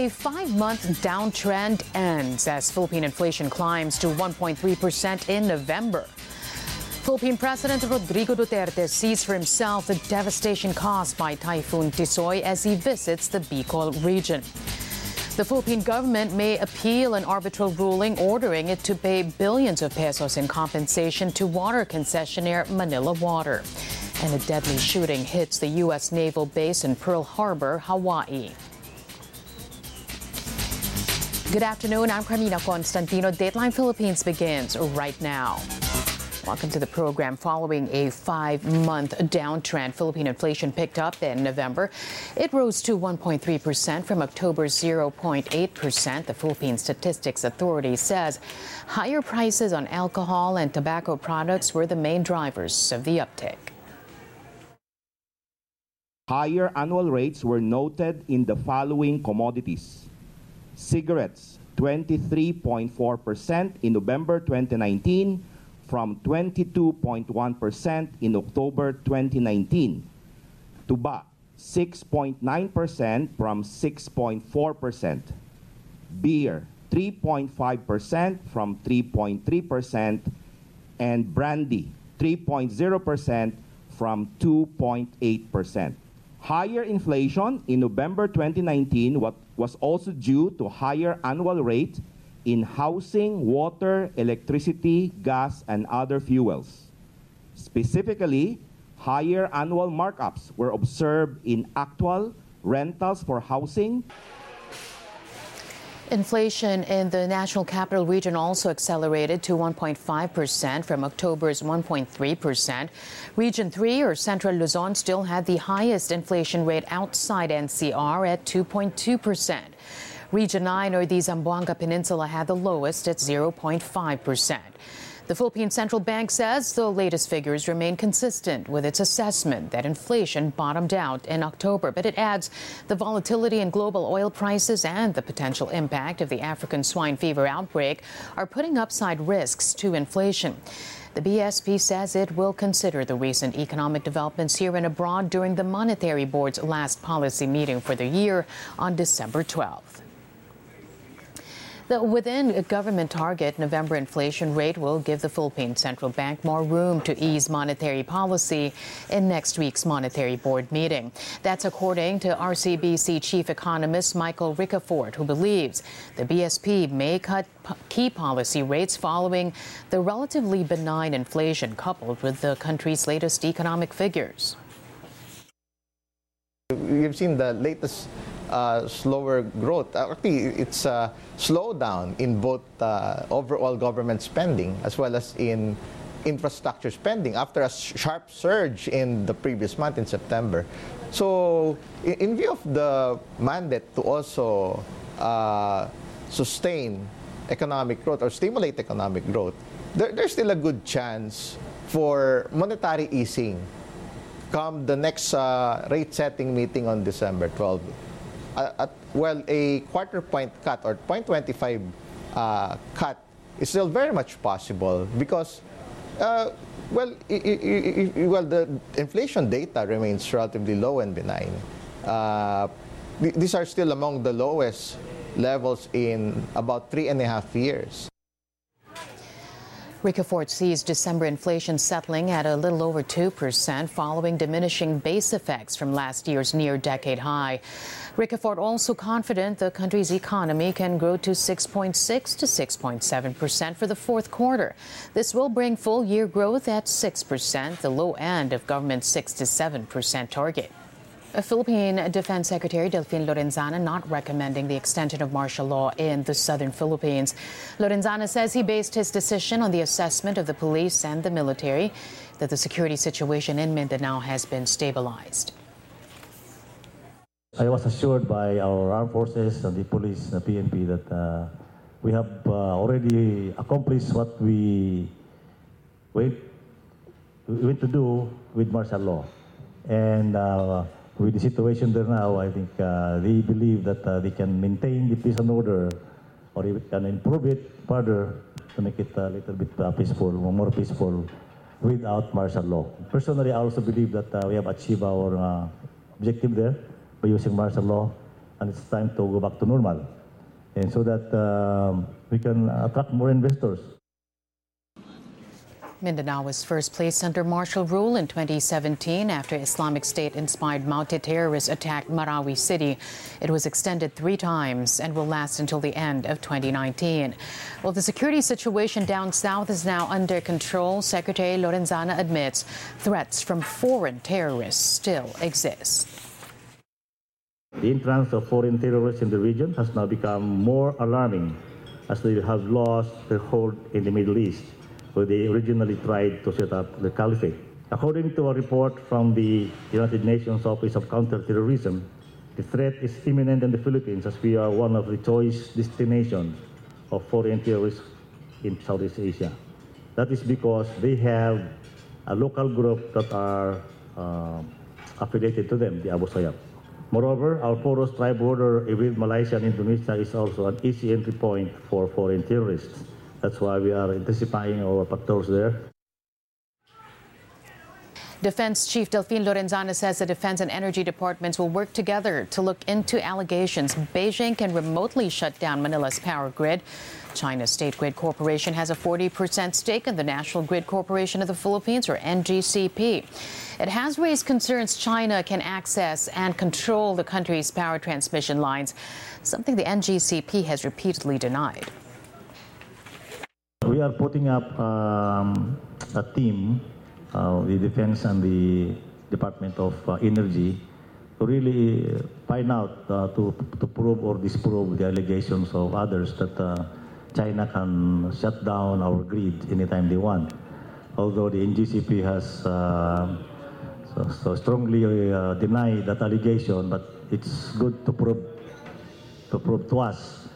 A five month downtrend ends as Philippine inflation climbs to 1.3% in November. Philippine President Rodrigo Duterte sees for himself the devastation caused by Typhoon Tisoy as he visits the Bicol region. The Philippine government may appeal an arbitral ruling ordering it to pay billions of pesos in compensation to water concessionaire Manila Water. And a deadly shooting hits the U.S. naval base in Pearl Harbor, Hawaii. Good afternoon. I'm Carmina Constantino. Dateline Philippines begins right now. Welcome to the program. Following a five month downtrend, Philippine inflation picked up in November. It rose to 1.3% from October's 0.8%. The Philippine Statistics Authority says higher prices on alcohol and tobacco products were the main drivers of the uptick. Higher annual rates were noted in the following commodities cigarettes 23.4% in November 2019 from 22.1% in October 2019. Tuba 6.9% from 6.4%. Beer 3.5% from 3.3% and brandy 3.0% from 2.8%. Higher inflation in November 2019 was also due to higher annual rate in housing, water, electricity, gas, and other fuels. Specifically, higher annual markups were observed in actual rentals for housing, Inflation in the National Capital Region also accelerated to 1.5% from October's 1.3%. Region 3 or Central Luzon still had the highest inflation rate outside NCR at 2.2%. Region 9 or the Zamboanga Peninsula had the lowest at 0.5%. The Philippine Central Bank says the latest figures remain consistent with its assessment that inflation bottomed out in October, but it adds the volatility in global oil prices and the potential impact of the African swine fever outbreak are putting upside risks to inflation. The BSP says it will consider the recent economic developments here and abroad during the Monetary Board's last policy meeting for the year on December 12th. The within government target November inflation rate will give the Philippine Central Bank more room to ease monetary policy in next week's Monetary Board meeting. That's according to RCBC Chief Economist Michael Ricafort, who believes the BSP may cut key policy rates following the relatively benign inflation coupled with the country's latest economic figures. We've seen the latest uh, slower growth. Actually, it's a slowdown in both uh, overall government spending as well as in infrastructure spending after a sharp surge in the previous month in September. So, in, in view of the mandate to also uh, sustain economic growth or stimulate economic growth, there, there's still a good chance for monetary easing come the next uh, rate setting meeting on December 12 at, well, a quarter point cut or 0.25 uh, cut is still very much possible because, uh, well, well, the inflation data remains relatively low and benign. Uh, these are still among the lowest levels in about three and a half years. Ricafort sees December inflation settling at a little over 2% following diminishing base effects from last year's near decade high. Ricafort also confident the country's economy can grow to 6.6 to 6.7% for the fourth quarter. This will bring full year growth at 6%, the low end of government's 6 to 7% target. Philippine Defense Secretary Delfin Lorenzana not recommending the extension of martial law in the southern Philippines. Lorenzana says he based his decision on the assessment of the police and the military that the security situation in Mindanao has been stabilized. I was assured by our armed forces and the police the PNP that uh, we have uh, already accomplished what we wait, we went to do with martial law. And uh, with the situation there now, I think uh, they believe that uh, they can maintain the peace and order or even can improve it further to make it a little bit uh, peaceful, more peaceful without martial law. Personally, I also believe that uh, we have achieved our uh, objective there by using martial law. and it's time to go back to normal. And so that um, we can attract more investors. Mindanao was first placed under martial rule in 2017 after Islamic State inspired Maute terrorists attacked Marawi City. It was extended three times and will last until the end of 2019. While the security situation down south is now under control. Secretary Lorenzana admits threats from foreign terrorists still exist. The entrance of foreign terrorists in the region has now become more alarming as they have lost their hold in the Middle East where they originally tried to set up the caliphate. According to a report from the United Nations Office of Counterterrorism, the threat is imminent in the Philippines as we are one of the choice destinations of foreign terrorists in Southeast Asia. That is because they have a local group that are uh, affiliated to them, the Abu Sayyaf. Moreover, our porous tri border with Malaysia and Indonesia is also an easy entry point for foreign terrorists. That's why we are intensifying our patrols there. Defense Chief Delfin Lorenzana says the Defense and Energy Departments will work together to look into allegations Beijing can remotely shut down Manila's power grid. China's State Grid Corporation has a 40% stake in the National Grid Corporation of the Philippines, or NGCP. It has raised concerns China can access and control the country's power transmission lines, something the NGCP has repeatedly denied. We are putting up um, a team, uh, the Defense and the Department of uh, Energy, to really find out uh, to, to prove or disprove the allegations of others that uh, China can shut down our grid anytime they want. Although the NGCP has uh, so, so strongly uh, denied that allegation, but it's good to prove to prove to us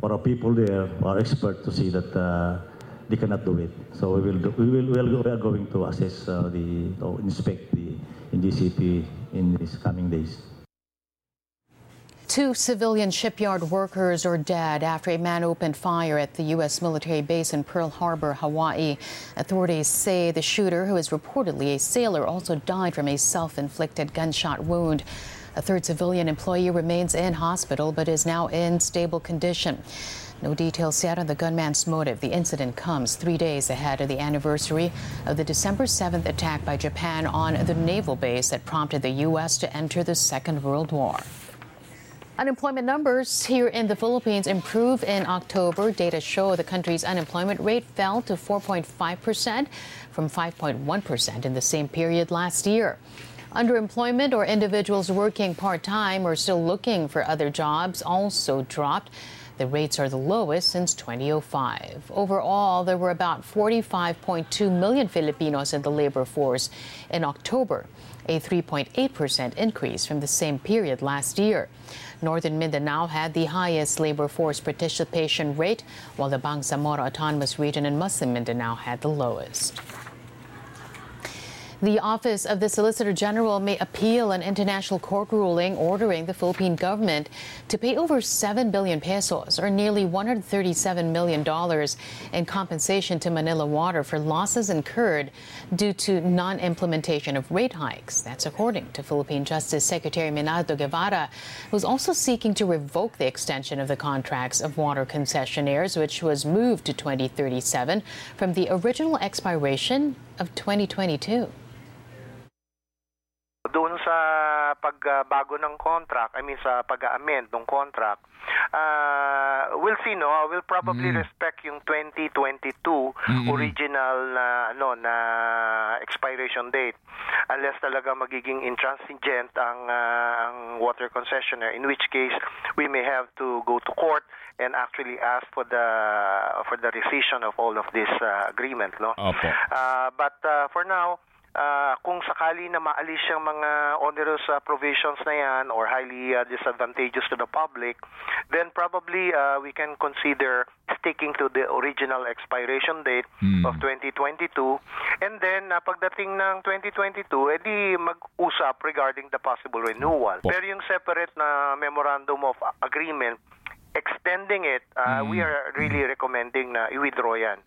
for our people there, our experts, to see that uh, they cannot do it. So we will, do, we will, we are going to assess uh, the, or inspect the NGCP in these coming days. Two civilian shipyard workers are dead after a man opened fire at the U.S. military base in Pearl Harbor, Hawaii. Authorities say the shooter, who is reportedly a sailor, also died from a self inflicted gunshot wound. A third civilian employee remains in hospital but is now in stable condition. No details yet on the gunman's motive. The incident comes three days ahead of the anniversary of the December 7th attack by Japan on the naval base that prompted the U.S. to enter the Second World War. Unemployment numbers here in the Philippines improved in October. Data show the country's unemployment rate fell to 4.5% from 5.1% in the same period last year. Underemployment or individuals working part time or still looking for other jobs also dropped. The rates are the lowest since 2005. Overall, there were about 45.2 million Filipinos in the labor force in October, a 3.8% increase from the same period last year. Northern Mindanao had the highest labor force participation rate, while the Bangsamoro Autonomous Region in Muslim Mindanao had the lowest. The Office of the Solicitor General may appeal an international court ruling ordering the Philippine government to pay over 7 billion pesos, or nearly $137 million, in compensation to Manila Water for losses incurred due to non implementation of rate hikes. That's according to Philippine Justice Secretary Menardo Guevarra, who's also seeking to revoke the extension of the contracts of water concessionaires, which was moved to 2037 from the original expiration of 2022. doon sa pagbago ng contract, I mean sa pag-amend ng contract, uh, we'll see no, we'll probably mm. respect yung 2022 mm-hmm. original na ano na expiration date unless talaga magiging intransigent ang uh, ang water concessionaire in which case we may have to go to court and actually ask for the for the rescission of all of this uh, agreement no okay. uh, but uh, for now uh, kung sakali na maalis yung mga onerous uh, provisions na yan or highly uh, disadvantageous to the public, then probably uh, we can consider sticking to the original expiration date mm. of 2022. And then, uh, pagdating ng 2022, edi mag-usap regarding the possible renewal. Pero yung separate na memorandum of agreement, extending it, uh, mm. we are really recommending na i-withdraw yan.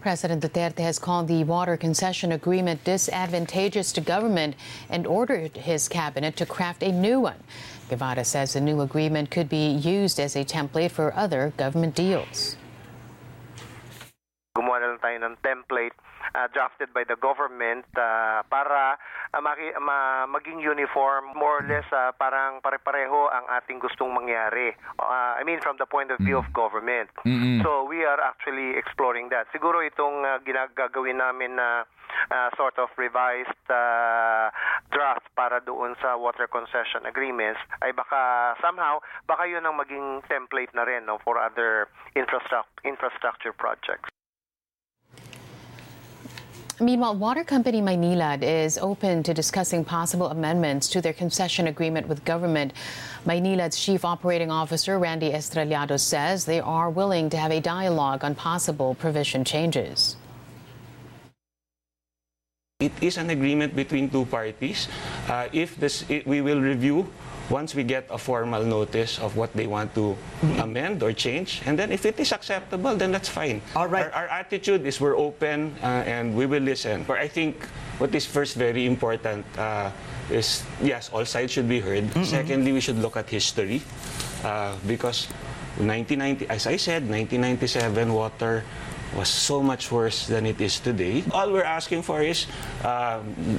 President Duterte has called the water concession agreement disadvantageous to government and ordered his cabinet to craft a new one. Guevarra says the new agreement could be used as a template for other government deals. Drafted by the government uh, para uh, maki, ma, maging uniform, more or less uh, parang pare-pareho ang ating gustong mangyari. Uh, I mean from the point of view of government. So we are actually exploring that. Siguro itong uh, ginagagawin namin na uh, sort of revised uh, draft para doon sa water concession agreements ay baka somehow baka yun ang maging template na rin no, for other infrastructure infrastructure projects. Meanwhile, water company Maynilad is open to discussing possible amendments to their concession agreement with government. Maynilad's chief operating officer, Randy Estrellado, says they are willing to have a dialogue on possible provision changes. It is an agreement between two parties. Uh, if this, it, we will review once we get a formal notice of what they want to amend or change, and then if it is acceptable, then that's fine. All right. Our, our attitude is we're open uh, and we will listen. But I think what is first very important uh, is yes, all sides should be heard. Secondly, we should look at history uh, because 1990, as I said, 1997 water was so much worse than it is today. All we're asking for is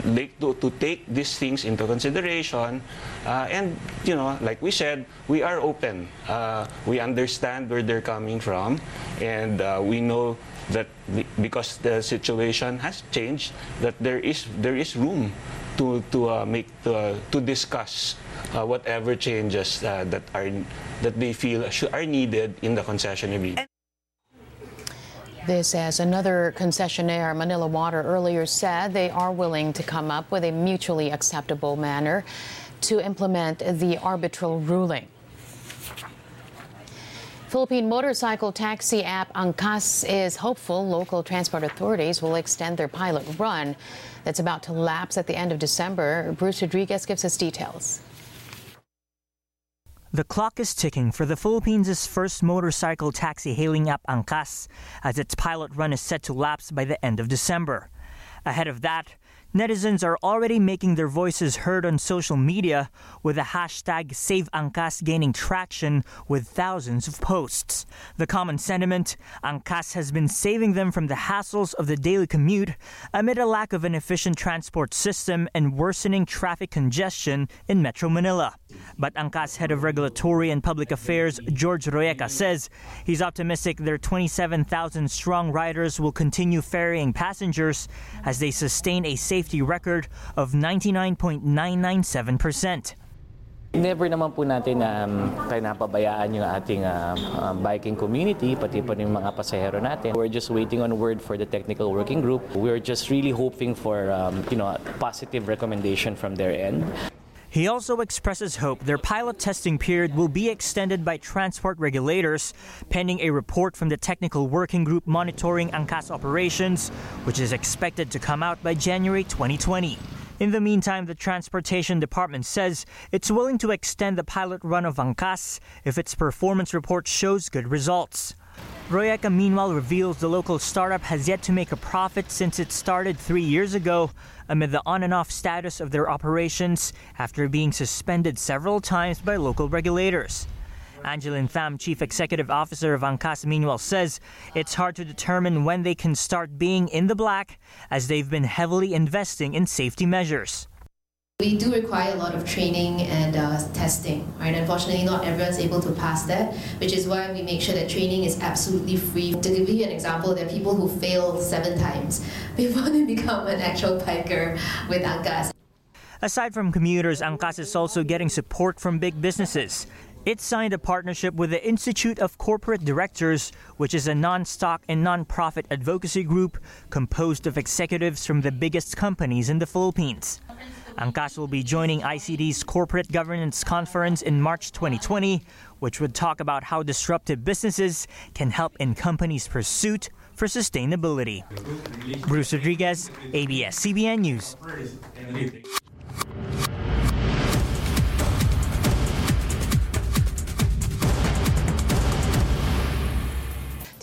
they, to, to take these things into consideration. Uh, and, you know, like we said, we are open. Uh, we understand where they're coming from. And uh, we know that because the situation has changed, that there is, there is room to, to uh, make, uh, to discuss uh, whatever changes uh, that, are, that they feel are needed in the concession agreement. This as another concessionaire, Manila Water, earlier said they are willing to come up with a mutually acceptable manner to implement the arbitral ruling. Philippine motorcycle taxi app Angkas is hopeful local transport authorities will extend their pilot run that's about to lapse at the end of December. Bruce Rodriguez gives us details. The clock is ticking for the Philippines' first motorcycle taxi hailing app Angkas, as its pilot run is set to lapse by the end of December. Ahead of that, netizens are already making their voices heard on social media, with the hashtag SaveAngkas gaining traction with thousands of posts. The common sentiment Angkas has been saving them from the hassles of the daily commute amid a lack of an efficient transport system and worsening traffic congestion in Metro Manila. But Angkas head of regulatory and public affairs, George Royeca, says he's optimistic their 27,000 strong riders will continue ferrying passengers as they sustain a safety record of 99.997%. Never naman po natin um, tayo napabayaan yung ating um, um, biking community, pati pa yung mga pasahero natin. We're just waiting on word for the technical working group. We're just really hoping for um, you know, positive recommendation from their end. He also expresses hope their pilot testing period will be extended by transport regulators, pending a report from the technical working group monitoring Angkas operations, which is expected to come out by January 2020. In the meantime, the Transportation Department says it's willing to extend the pilot run of Angkas if its performance report shows good results. Royeca meanwhile reveals the local startup has yet to make a profit since it started three years ago amid the on and off status of their operations after being suspended several times by local regulators. Angeline Tham, Chief Executive Officer of Angkas, meanwhile says it's hard to determine when they can start being in the black as they've been heavily investing in safety measures. We do require a lot of training and uh, testing, right? Unfortunately, not everyone's able to pass that, which is why we make sure that training is absolutely free. To give you an example, there are people who fail seven times before they become an actual piker with Angkas. Aside from commuters, Angkas is also getting support from big businesses. It signed a partnership with the Institute of Corporate Directors, which is a non stock and non profit advocacy group composed of executives from the biggest companies in the Philippines. Angkas will be joining ICD's Corporate Governance Conference in March 2020, which would talk about how disruptive businesses can help in companies' pursuit for sustainability. Bruce Rodriguez, ABS CBN News.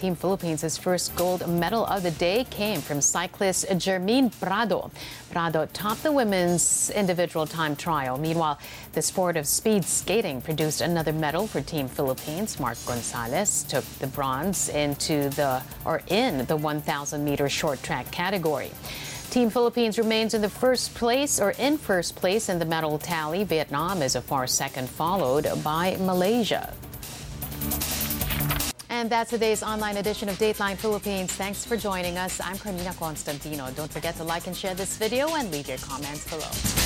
Team Philippines' first gold medal of the day came from cyclist Jermyn Prado. Prado topped the women's individual time trial. Meanwhile, the sport of speed skating produced another medal for Team Philippines. Mark Gonzalez took the bronze into the or in the 1,000 meter short track category. Team Philippines remains in the first place or in first place in the medal tally. Vietnam is a far second, followed by Malaysia. And that's today's online edition of Dateline Philippines. Thanks for joining us. I'm Carmina Constantino. Don't forget to like and share this video and leave your comments below.